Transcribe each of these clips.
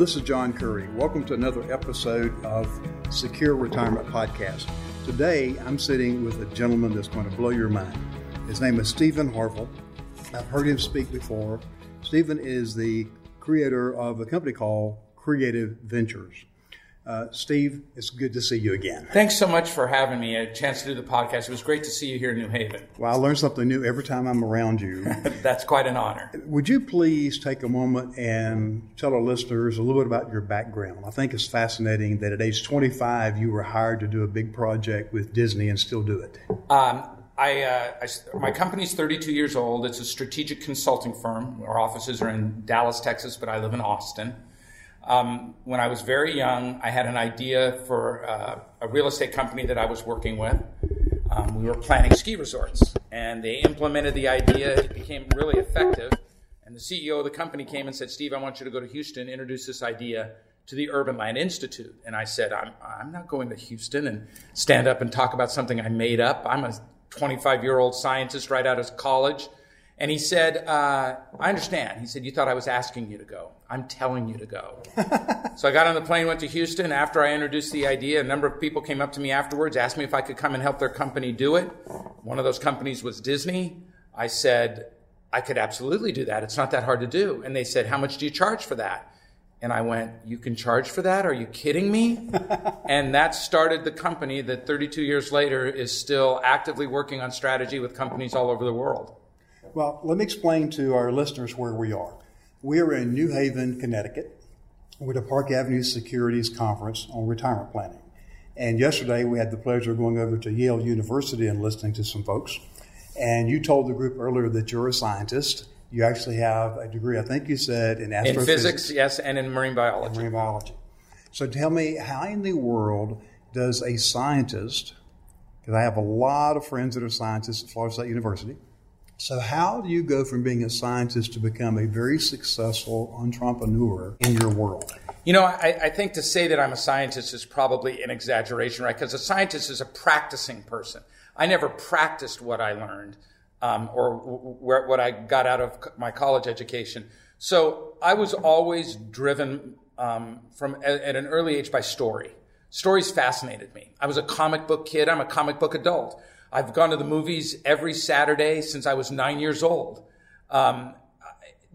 this is John Curry. Welcome to another episode of Secure Retirement Podcast. Today, I'm sitting with a gentleman that's going to blow your mind. His name is Stephen Harville. I've heard him speak before. Stephen is the creator of a company called Creative Ventures. Uh, Steve, it's good to see you again. Thanks so much for having me. A chance to do the podcast. It was great to see you here in New Haven. Well, I learn something new every time I'm around you. That's quite an honor. Would you please take a moment and tell our listeners a little bit about your background? I think it's fascinating that at age 25 you were hired to do a big project with Disney and still do it. Um, I, uh, I, my company's 32 years old. It's a strategic consulting firm. Our offices are in Dallas, Texas, but I live in Austin. Um, when I was very young, I had an idea for uh, a real estate company that I was working with. Um, we were planning ski resorts, and they implemented the idea. It became really effective. And the CEO of the company came and said, Steve, I want you to go to Houston, introduce this idea to the Urban Land Institute. And I said, I'm, I'm not going to Houston and stand up and talk about something I made up. I'm a 25 year old scientist right out of college. And he said, uh, I understand. He said, You thought I was asking you to go. I'm telling you to go. so I got on the plane, went to Houston. After I introduced the idea, a number of people came up to me afterwards, asked me if I could come and help their company do it. One of those companies was Disney. I said, I could absolutely do that. It's not that hard to do. And they said, How much do you charge for that? And I went, You can charge for that? Are you kidding me? and that started the company that 32 years later is still actively working on strategy with companies all over the world. Well, let me explain to our listeners where we are. We are in New Haven, Connecticut, with a Park Avenue Securities Conference on retirement planning. And yesterday we had the pleasure of going over to Yale University and listening to some folks. And you told the group earlier that you're a scientist. You actually have a degree, I think you said, in astrophysics. In physics, yes, and in marine biology. marine biology. So tell me, how in the world does a scientist, because I have a lot of friends that are scientists at Florida State University, so, how do you go from being a scientist to become a very successful entrepreneur in your world? You know, I, I, think to say that I'm a scientist is probably an exaggeration, right? Because a scientist is a practicing person. I never practiced what I learned um, or w- what I got out of my college education. So I was always driven um, from at an early age by story. Stories fascinated me. I was a comic book kid. I'm a comic book adult. I've gone to the movies every Saturday since I was nine years old. Um,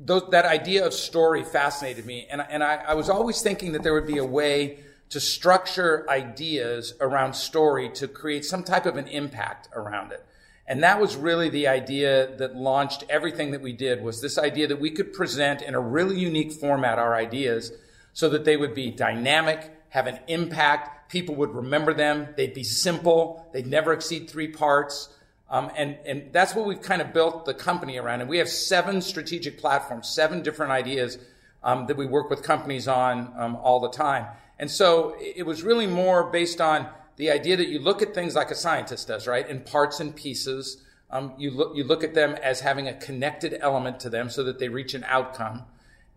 th- that idea of story fascinated me. And, and I, I was always thinking that there would be a way to structure ideas around story to create some type of an impact around it. And that was really the idea that launched everything that we did was this idea that we could present in a really unique format our ideas so that they would be dynamic, have an impact, people would remember them. They'd be simple. They'd never exceed three parts. Um, and, and that's what we've kind of built the company around. And we have seven strategic platforms, seven different ideas um, that we work with companies on um, all the time. And so it was really more based on the idea that you look at things like a scientist does, right? In parts and pieces. Um, you, look, you look at them as having a connected element to them so that they reach an outcome.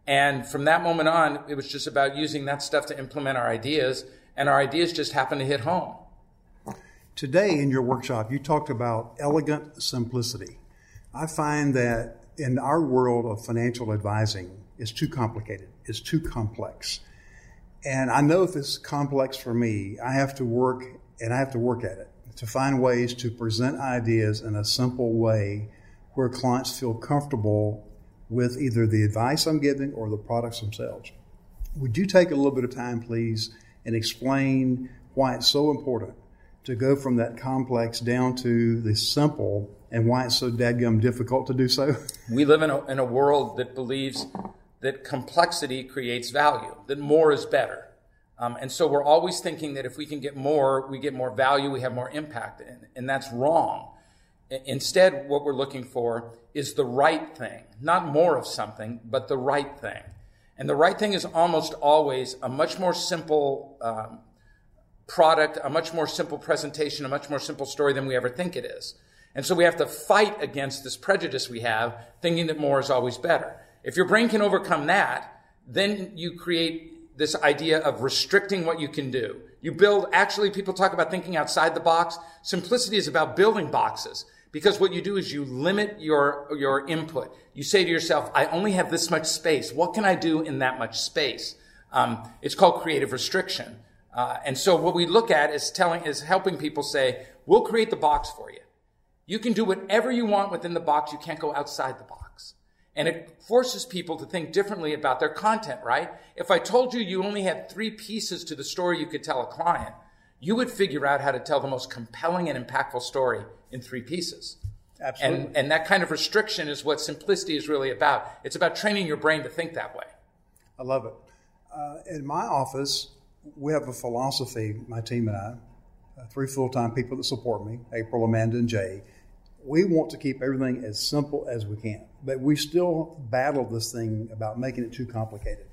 And from that moment on, it was just about using that stuff to implement our ideas and our ideas just happen to hit home. Today in your workshop, you talked about elegant simplicity. I find that in our world of financial advising, it's too complicated, it's too complex. And I know if it's complex for me, I have to work and I have to work at it to find ways to present ideas in a simple way where clients feel comfortable with either the advice I'm giving or the products themselves. Would you take a little bit of time, please, and explain why it's so important to go from that complex down to the simple and why it's so dadgum difficult to do so? We live in a, in a world that believes that complexity creates value, that more is better. Um, and so we're always thinking that if we can get more, we get more value, we have more impact. And, and that's wrong. Instead, what we're looking for is the right thing, not more of something, but the right thing. And the right thing is almost always a much more simple um, product, a much more simple presentation, a much more simple story than we ever think it is. And so we have to fight against this prejudice we have, thinking that more is always better. If your brain can overcome that, then you create this idea of restricting what you can do. You build, actually, people talk about thinking outside the box. Simplicity is about building boxes. Because what you do is you limit your, your input. You say to yourself, I only have this much space. What can I do in that much space? Um, it's called creative restriction. Uh, and so what we look at is telling, is helping people say, we'll create the box for you. You can do whatever you want within the box. You can't go outside the box. And it forces people to think differently about their content, right? If I told you you only had three pieces to the story you could tell a client, you would figure out how to tell the most compelling and impactful story in three pieces. Absolutely. And, and that kind of restriction is what simplicity is really about. It's about training your brain to think that way. I love it. Uh, in my office, we have a philosophy, my team and I, uh, three full time people that support me April, Amanda, and Jay. We want to keep everything as simple as we can, but we still battle this thing about making it too complicated.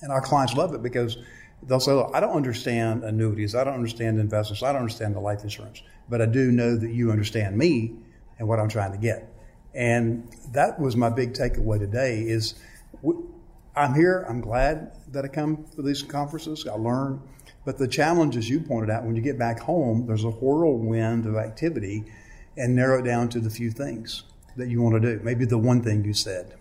And our clients love it because they'll say, Look, I don't understand annuities, I don't understand investments, I don't understand the life insurance, but I do know that you understand me and what I'm trying to get. And that was my big takeaway today is I'm here, I'm glad that I come for these conferences, I learn, but the challenge, as you pointed out, when you get back home, there's a whirlwind of activity and narrow it down to the few things that you want to do. Maybe the one thing you said.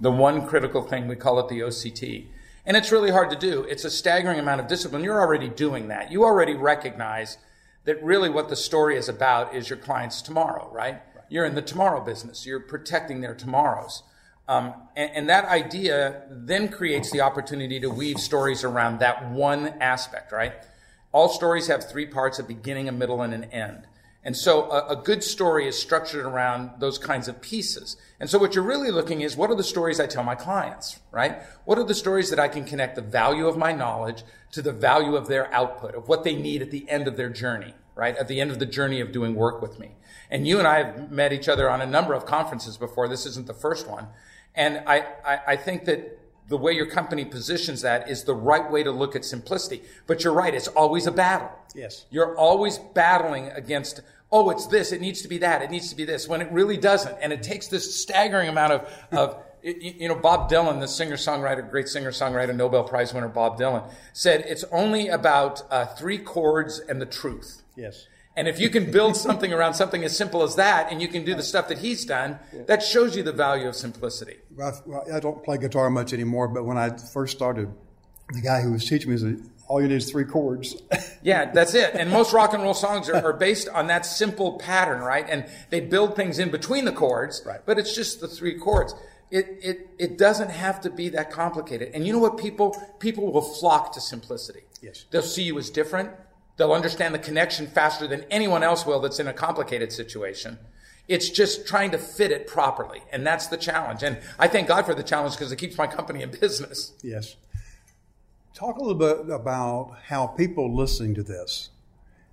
The one critical thing, we call it the OCT. And it's really hard to do. It's a staggering amount of discipline. You're already doing that. You already recognize that really what the story is about is your client's tomorrow, right? right. You're in the tomorrow business. You're protecting their tomorrows. Um, and, and, that idea then creates the opportunity to weave stories around that one aspect, right? All stories have three parts a beginning, a middle, and an end. And so a, a, good story is structured around those kinds of pieces. And so what you're really looking is what are the stories I tell my clients, right? What are the stories that I can connect the value of my knowledge to the value of their output, of what they need at the end of their journey, right? At the end of the journey of doing work with me. And you and I have met each other on a number of conferences before. This isn't the first one. And I, I, I think that the way your company positions that is the right way to look at simplicity. But you're right, it's always a battle. Yes. You're always battling against, oh, it's this, it needs to be that, it needs to be this, when it really doesn't. And it takes this staggering amount of, of you know, Bob Dylan, the singer songwriter, great singer songwriter, Nobel Prize winner Bob Dylan, said it's only about uh, three chords and the truth. Yes. And if you can build something around something as simple as that, and you can do the stuff that he's done, that shows you the value of simplicity. Well, I don't play guitar much anymore, but when I first started, the guy who was teaching me said, all you need is three chords. yeah, that's it. And most rock and roll songs are, are, based on that simple pattern, right? And they build things in between the chords, right. but it's just the three chords. It, it, it doesn't have to be that complicated. And you know what? People, people will flock to simplicity. Yes. They'll see you as different. They'll understand the connection faster than anyone else will that's in a complicated situation. It's just trying to fit it properly. And that's the challenge. And I thank God for the challenge because it keeps my company in business. Yes. Talk a little bit about how people listening to this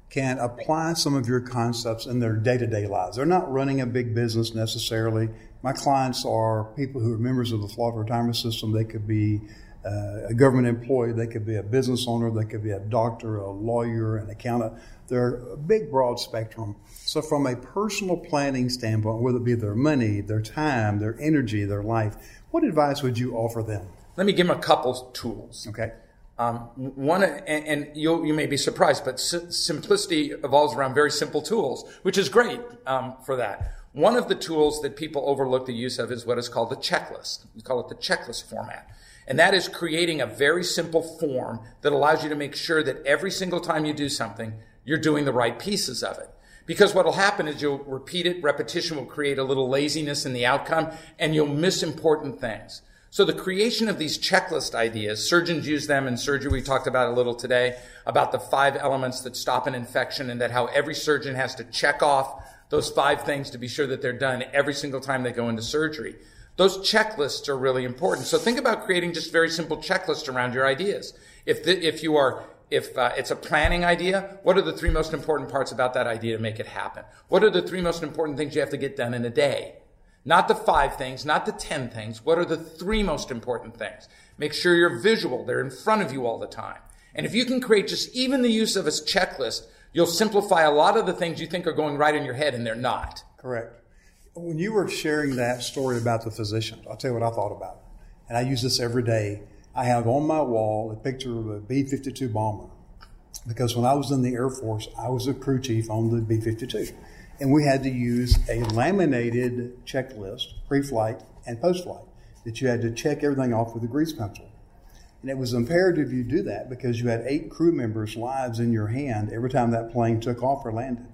can apply some of your concepts in their day to day lives. They're not running a big business necessarily. My clients are people who are members of the Florida retirement system. They could be uh, a government employee, they could be a business owner, they could be a doctor, a lawyer, an accountant. They're a big, broad spectrum. So, from a personal planning standpoint, whether it be their money, their time, their energy, their life, what advice would you offer them? Let me give them a couple tools. Okay. Um, one, and, and you may be surprised, but simplicity evolves around very simple tools, which is great um, for that. One of the tools that people overlook the use of is what is called the checklist. We call it the checklist format. And that is creating a very simple form that allows you to make sure that every single time you do something, you're doing the right pieces of it. Because what will happen is you'll repeat it, repetition will create a little laziness in the outcome, and you'll miss important things. So the creation of these checklist ideas, surgeons use them in surgery. We talked about a little today about the five elements that stop an infection and that how every surgeon has to check off those five things to be sure that they're done every single time they go into surgery. Those checklists are really important. So think about creating just very simple checklists around your ideas. If the, if you are if uh, it's a planning idea, what are the three most important parts about that idea to make it happen? What are the three most important things you have to get done in a day? Not the five things, not the ten things. What are the three most important things? Make sure you're visual. They're in front of you all the time. And if you can create just even the use of a checklist, you'll simplify a lot of the things you think are going right in your head and they're not. Correct. When you were sharing that story about the physicians, I'll tell you what I thought about. It. And I use this every day. I have on my wall a picture of a B 52 bomber because when I was in the Air Force, I was a crew chief on the B 52. And we had to use a laminated checklist, pre flight and post flight, that you had to check everything off with a grease pencil. And it was imperative you do that because you had eight crew members' lives in your hand every time that plane took off or landed.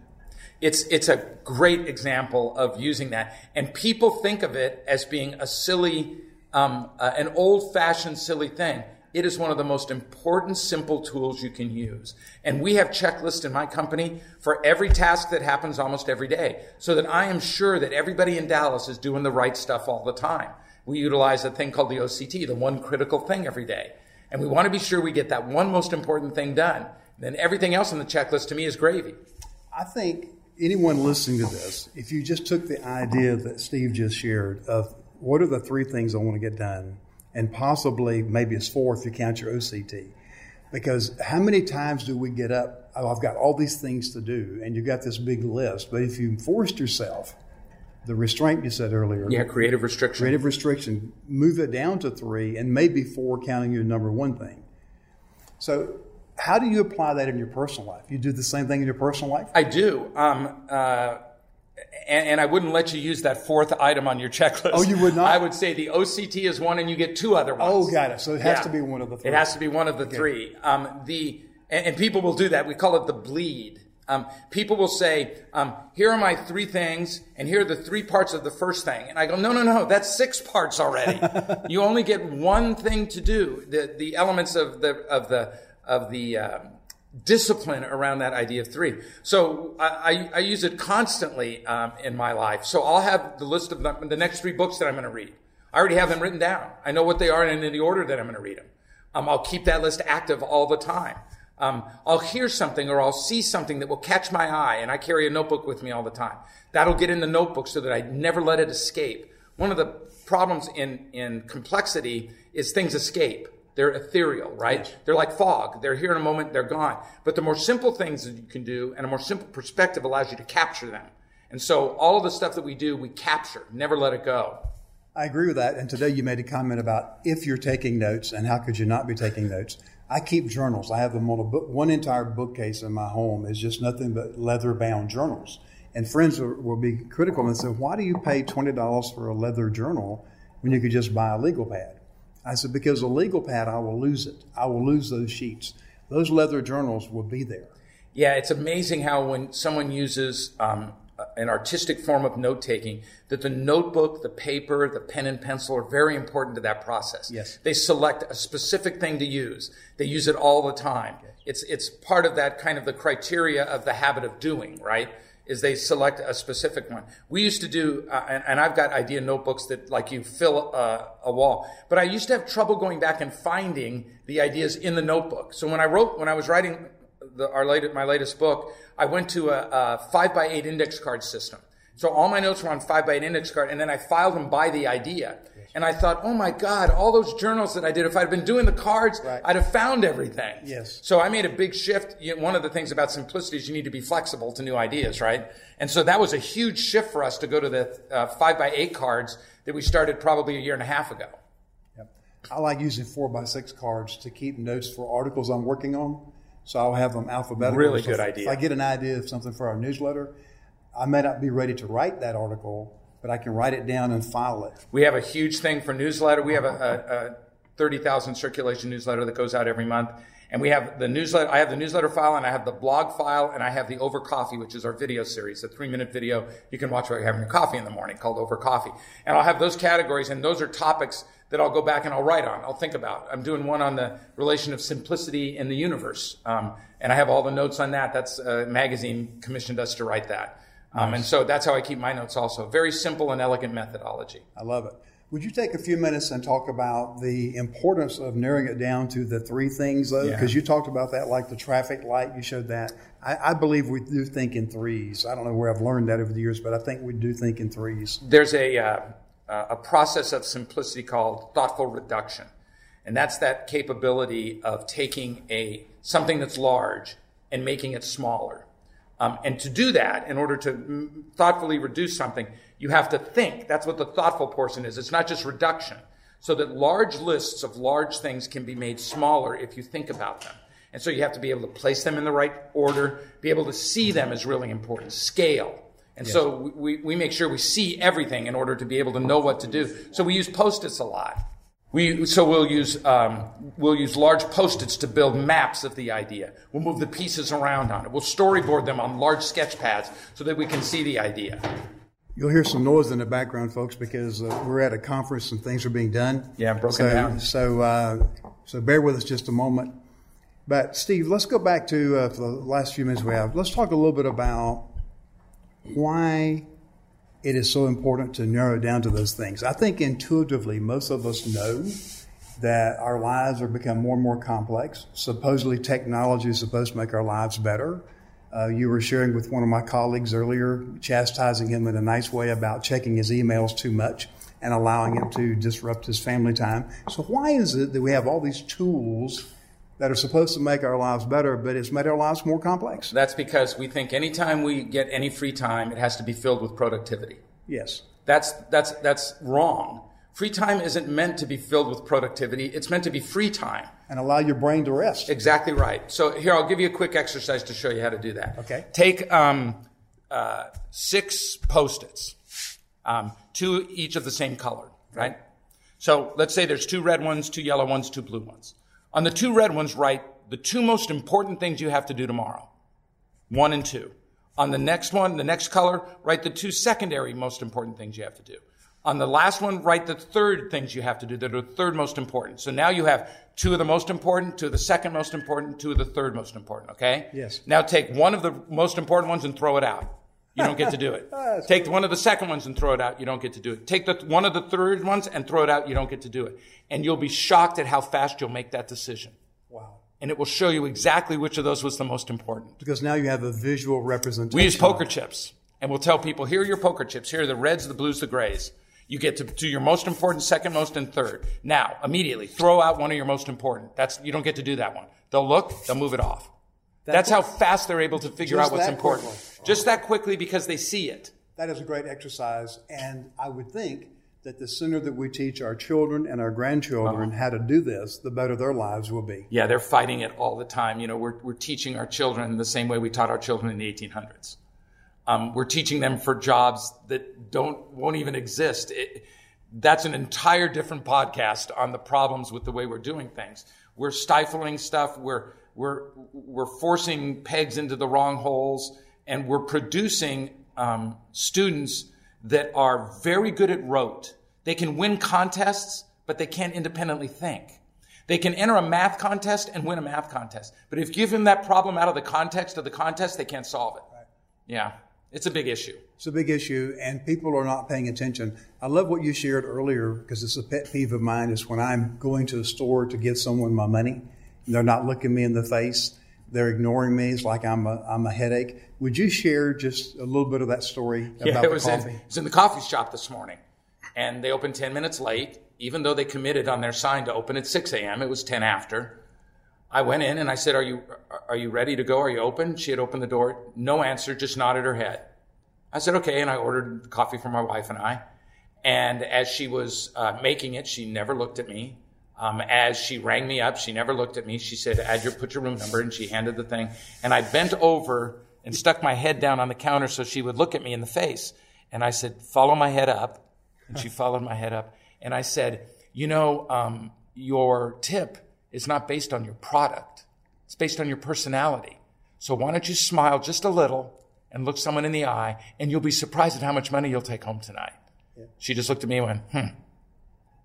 It's, it's a great example of using that. And people think of it as being a silly, um, uh, an old fashioned silly thing. It is one of the most important, simple tools you can use. And we have checklists in my company for every task that happens almost every day so that I am sure that everybody in Dallas is doing the right stuff all the time. We utilize a thing called the OCT, the one critical thing every day. And we want to be sure we get that one most important thing done. Then everything else on the checklist to me is gravy. I think anyone listening to this, if you just took the idea that Steve just shared of what are the three things I want to get done, and possibly maybe it's four if you count your OCT. Because how many times do we get up? Oh, I've got all these things to do, and you've got this big list. But if you forced yourself, the restraint you said earlier, yeah, creative restriction, creative restriction, move it down to three, and maybe four, counting your number one thing. So, how do you apply that in your personal life? You do the same thing in your personal life? I do. Um, uh, and, and, I wouldn't let you use that fourth item on your checklist. Oh, you would not? I would say the OCT is one and you get two other ones. Oh, got it. So it has yeah. to be one of the three. It has to be one of the okay. three. Um, the, and, and, people will do that. We call it the bleed. Um, people will say, um, here are my three things, and here are the three parts of the first thing. And I go, no, no, no, that's six parts already. you only get one thing to do. The, the elements of the, of the, of the, um, discipline around that idea of three. So I, I, I use it constantly um, in my life. So I'll have the list of the, the next three books that I'm going to read. I already have them written down. I know what they are and in the order that I'm going to read them. Um, I'll keep that list active all the time. Um, I'll hear something or I'll see something that will catch my eye, and I carry a notebook with me all the time. That'll get in the notebook so that I never let it escape. One of the problems in, in complexity is things escape. They're ethereal, right? Yes. They're like fog. They're here in a moment, they're gone. But the more simple things that you can do and a more simple perspective allows you to capture them. And so all of the stuff that we do, we capture, never let it go. I agree with that. And today you made a comment about if you're taking notes and how could you not be taking notes. I keep journals. I have them on a book. One entire bookcase in my home is just nothing but leather bound journals. And friends will, will be critical and say, why do you pay $20 for a leather journal when you could just buy a legal pad? I said, because a legal pad, I will lose it. I will lose those sheets. Those leather journals will be there. Yeah, it's amazing how when someone uses um, an artistic form of note taking, that the notebook, the paper, the pen and pencil are very important to that process. Yes. They select a specific thing to use. They use it all the time. Yes. It's, it's part of that kind of the criteria of the habit of doing, right? Is they select a specific one. We used to do, uh, and, and, I've got idea notebooks that like you fill uh, a wall, but I used to have trouble going back and finding the ideas in the notebook. So when I wrote, when I was writing the, our latest, my latest book, I went to a, a five by eight index card system. So all my notes were on five by eight index card, and then I filed them by the idea. And I thought, oh my God, all those journals that I did, if I'd been doing the cards, right. I'd have found everything. Yes. So I made a big shift. One of the things about simplicity is you need to be flexible to new ideas, right? And so that was a huge shift for us to go to the uh, five by eight cards that we started probably a year and a half ago. Yep. I like using four by six cards to keep notes for articles I'm working on. So I'll have them alphabetical. Really so good if, idea. If I get an idea of something for our newsletter, I may not be ready to write that article but I can write it down and file it. We have a huge thing for newsletter. We have a, a, a 30,000 circulation newsletter that goes out every month. And we have the newsletter, I have the newsletter file and I have the blog file and I have the Over Coffee, which is our video series, a three minute video you can watch while you're having your coffee in the morning called Over Coffee. And I'll have those categories and those are topics that I'll go back and I'll write on, I'll think about. I'm doing one on the relation of simplicity in the universe. Um, and I have all the notes on that. That's a magazine commissioned us to write that. Um, and so that's how I keep my notes also. Very simple and elegant methodology. I love it. Would you take a few minutes and talk about the importance of narrowing it down to the three things, though? Because yeah. you talked about that, like the traffic light, you showed that. I, I, believe we do think in threes. I don't know where I've learned that over the years, but I think we do think in threes. There's a, uh, a process of simplicity called thoughtful reduction. And that's that capability of taking a something that's large and making it smaller. Um, and to do that, in order to thoughtfully reduce something, you have to think. That's what the thoughtful portion is. It's not just reduction. So that large lists of large things can be made smaller if you think about them. And so you have to be able to place them in the right order, be able to see them is really important. Scale. And yes. so we, we make sure we see everything in order to be able to know what to do. So we use post-its a lot. We, so we'll use, um, we'll use large post-its to build maps of the idea. We'll move the pieces around on it. We'll storyboard them on large sketch pads so that we can see the idea. You'll hear some noise in the background, folks, because uh, we're at a conference and things are being done. Yeah, broken so, down. So, uh, so bear with us just a moment. But Steve, let's go back to uh, for the last few minutes we have. Let's talk a little bit about why it is so important to narrow down to those things. I think intuitively, most of us know that our lives are becoming more and more complex. Supposedly, technology is supposed to make our lives better. Uh, you were sharing with one of my colleagues earlier, chastising him in a nice way about checking his emails too much and allowing him to disrupt his family time. So, why is it that we have all these tools that are supposed to make our lives better, but it's made our lives more complex? That's because we think anytime we get any free time, it has to be filled with productivity. Yes. That's, that's, that's wrong. Free time isn't meant to be filled with productivity. It's meant to be free time. And allow your brain to rest. Exactly right. So here, I'll give you a quick exercise to show you how to do that. Okay. Take um, uh, six post-its, um, two each of the same color, right? So let's say there's two red ones, two yellow ones, two blue ones. On the two red ones, write the two most important things you have to do tomorrow. One and two. On the next one, the next color, write the two secondary most important things you have to do. On the last one, write the third things you have to do that are the third most important. So now you have two of the most important, two of the second most important, two of the third most important, okay? Yes. Now take one of the most important ones and throw it out. You don't get to do it. Take one of the second ones and throw it out. You don't get to do it. Take the, one of the third ones and throw it out. You don't get to do it. And you'll be shocked at how fast you'll make that decision. Wow. And it will show you exactly which of those was the most important. Because now you have a visual representation. We use poker chips. And we'll tell people, here are your poker chips. Here are the reds, the blues, the grays. You get to do your most important, second most, and third. Now, immediately, throw out one of your most important. That's, you don't get to do that one. They'll look, they'll move it off. That's how fast they're able to figure Just out what's important. quickly. Just that quickly because they see it. That is a great exercise. And I would think that the sooner that we teach our children and our grandchildren how to do this, the better their lives will be. Yeah, they're fighting it all the time. You know, we're, we're teaching our children the same way we taught our children in the 1800s. Um, we're teaching them for jobs that don't won't even exist. It, that's an entire different podcast on the problems with the way we're doing things. We're stifling stuff. We're we're we're forcing pegs into the wrong holes, and we're producing um, students that are very good at rote. They can win contests, but they can't independently think. They can enter a math contest and win a math contest, but if you give them that problem out of the context of the contest, they can't solve it. Yeah, it's a big issue. It's a big issue, and people are not paying attention. I love what you shared earlier because it's a pet peeve of mine. Is when I'm going to the store to give someone my money, they're not looking me in the face. They're ignoring me. It's like I'm a, I'm a headache. Would you share just a little bit of that story Yeah, about it the was, in, coffee? it was in the coffee shop this morning, and they opened 10 minutes late, even though they committed on their sign to open at 6 a.m. It was 10 after. I went in and I said, "Are you are you ready to go? Are you open?" She had opened the door. No answer, just nodded her head. I said, "Okay," and I ordered coffee for my wife and I. And as she was uh, making it, she never looked at me. Um, as she rang me up, she never looked at me. She said, "Add your put your room number," and she handed the thing. And I bent over and stuck my head down on the counter so she would look at me in the face. And I said, "Follow my head up." And she followed my head up. And I said, "You know, um, your tip is not based on your product; it's based on your personality. So why don't you smile just a little and look someone in the eye, and you'll be surprised at how much money you'll take home tonight." She just looked at me and went, "Hmm."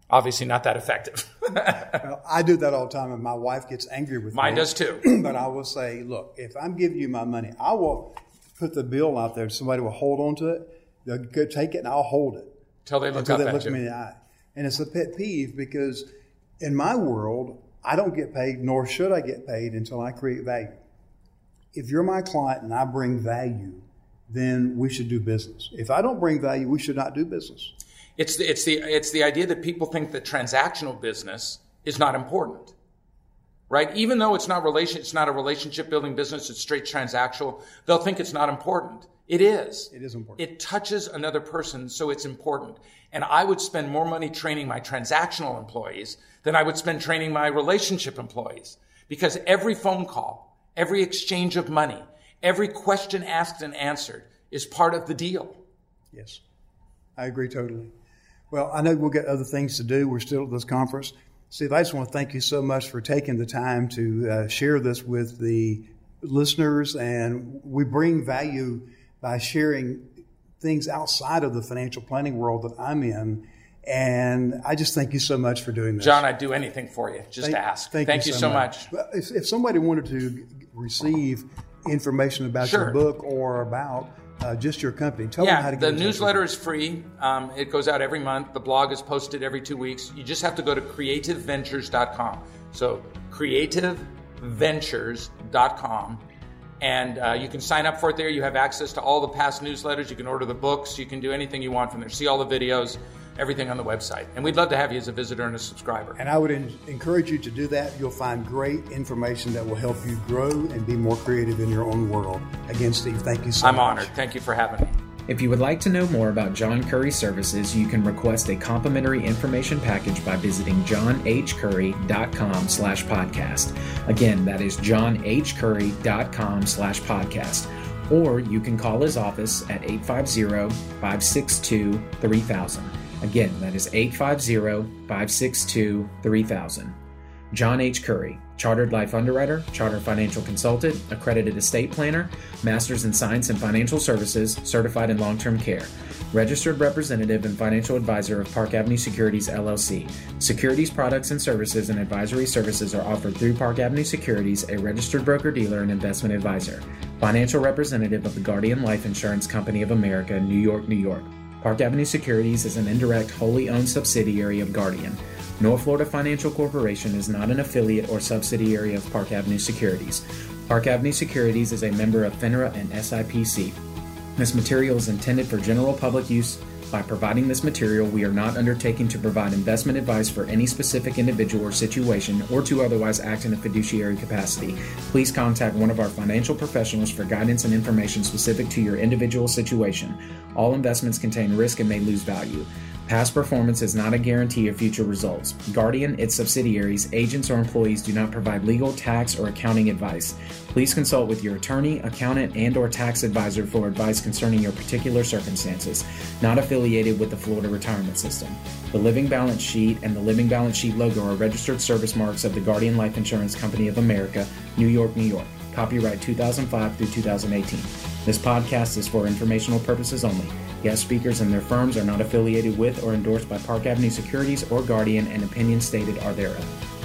Obviously, not that effective. Well, I do that all the time, and my wife gets angry with Mine me. Mine does too. but I will say, look, if I'm giving you my money, I will put the bill out there. Somebody will hold on to it. They'll go take it, and I'll hold it Till they look until up they at look me in the eye. And it's a pet peeve because in my world, I don't get paid, nor should I get paid until I create value. If you're my client and I bring value, then we should do business. If I don't bring value, we should not do business. It's the, it's the, it's the idea that people think that transactional business is not important. Right? Even though it's not relation, it's not a relationship building business, it's straight transactional, they'll think it's not important. It is. It is important. It touches another person, so it's important. And I would spend more money training my transactional employees than I would spend training my relationship employees. Because every phone call, every exchange of money, every question asked and answered is part of the deal. Yes, I agree totally. Well, I know we'll get other things to do. We're still at this conference. Steve, I just want to thank you so much for taking the time to uh, share this with the listeners, and we bring value by sharing things outside of the financial planning world that I'm in. And I just thank you so much for doing this. John, I'd do anything for you. Just thank, ask. Thank, thank you, so, so much. much. If, if, somebody wanted to receive information about sure. your book or about uh, just your company, tell yeah, them how to get the newsletter is free. Um, it goes out every month. The blog is posted every two weeks. You just have to go to creativeventures.com. So creativeventures.com and uh, you can sign up for it there. You have access to all the past newsletters. You can order the books. You can do anything you want from there. See all the videos, everything on the website. And we'd love to have you as a visitor and a subscriber. And I would en- encourage you to do that. You'll find great information that will help you grow and be more creative in your own world. Again, Steve, thank you so I'm much. I'm honored. Thank you for having me. If you would like to know more about John Curry services, you can request a complimentary information package by visiting johnhcurry.com slash podcast. Again, that is johnhcurry.com slash podcast. Or you can call his office at 850-562-3000. Again, that is 850-562-3000. John H. Curry, Chartered Life Underwriter, Chartered Financial Consultant, Accredited Estate Planner, Masters in Science and Financial Services, Certified in Long Term Care, Registered Representative and Financial Advisor of Park Avenue Securities LLC. Securities products and services and advisory services are offered through Park Avenue Securities, a registered broker dealer and investment advisor. Financial representative of the Guardian Life Insurance Company of America, New York, New York. Park Avenue Securities is an indirect, wholly owned subsidiary of Guardian. North Florida Financial Corporation is not an affiliate or subsidiary of Park Avenue Securities. Park Avenue Securities is a member of FINRA and SIPC. This material is intended for general public use. By providing this material, we are not undertaking to provide investment advice for any specific individual or situation or to otherwise act in a fiduciary capacity. Please contact one of our financial professionals for guidance and information specific to your individual situation. All investments contain risk and may lose value. Past performance is not a guarantee of future results. Guardian, its subsidiaries, agents, or employees do not provide legal, tax, or accounting advice. Please consult with your attorney, accountant, and or tax advisor for advice concerning your particular circumstances. Not affiliated with the Florida Retirement System. The Living Balance Sheet and the Living Balance Sheet logo are registered service marks of the Guardian Life Insurance Company of America, New York, New York. Copyright 2005 through 2018. This podcast is for informational purposes only. Guest speakers and their firms are not affiliated with or endorsed by Park Avenue Securities or Guardian, and opinions stated are thereof.